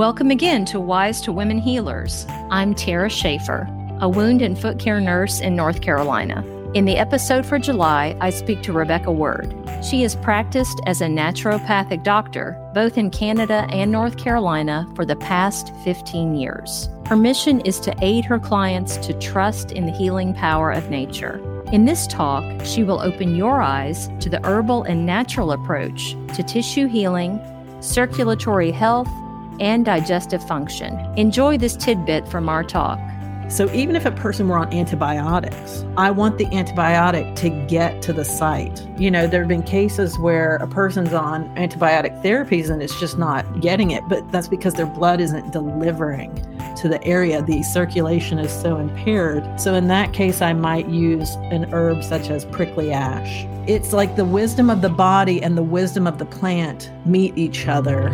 Welcome again to Wise to Women Healers. I'm Tara Schaefer, a wound and foot care nurse in North Carolina. In the episode for July, I speak to Rebecca Word. She has practiced as a naturopathic doctor both in Canada and North Carolina for the past 15 years. Her mission is to aid her clients to trust in the healing power of nature. In this talk, she will open your eyes to the herbal and natural approach to tissue healing, circulatory health, and digestive function. Enjoy this tidbit from our talk. So, even if a person were on antibiotics, I want the antibiotic to get to the site. You know, there have been cases where a person's on antibiotic therapies and it's just not getting it, but that's because their blood isn't delivering to the area. The circulation is so impaired. So, in that case, I might use an herb such as prickly ash. It's like the wisdom of the body and the wisdom of the plant meet each other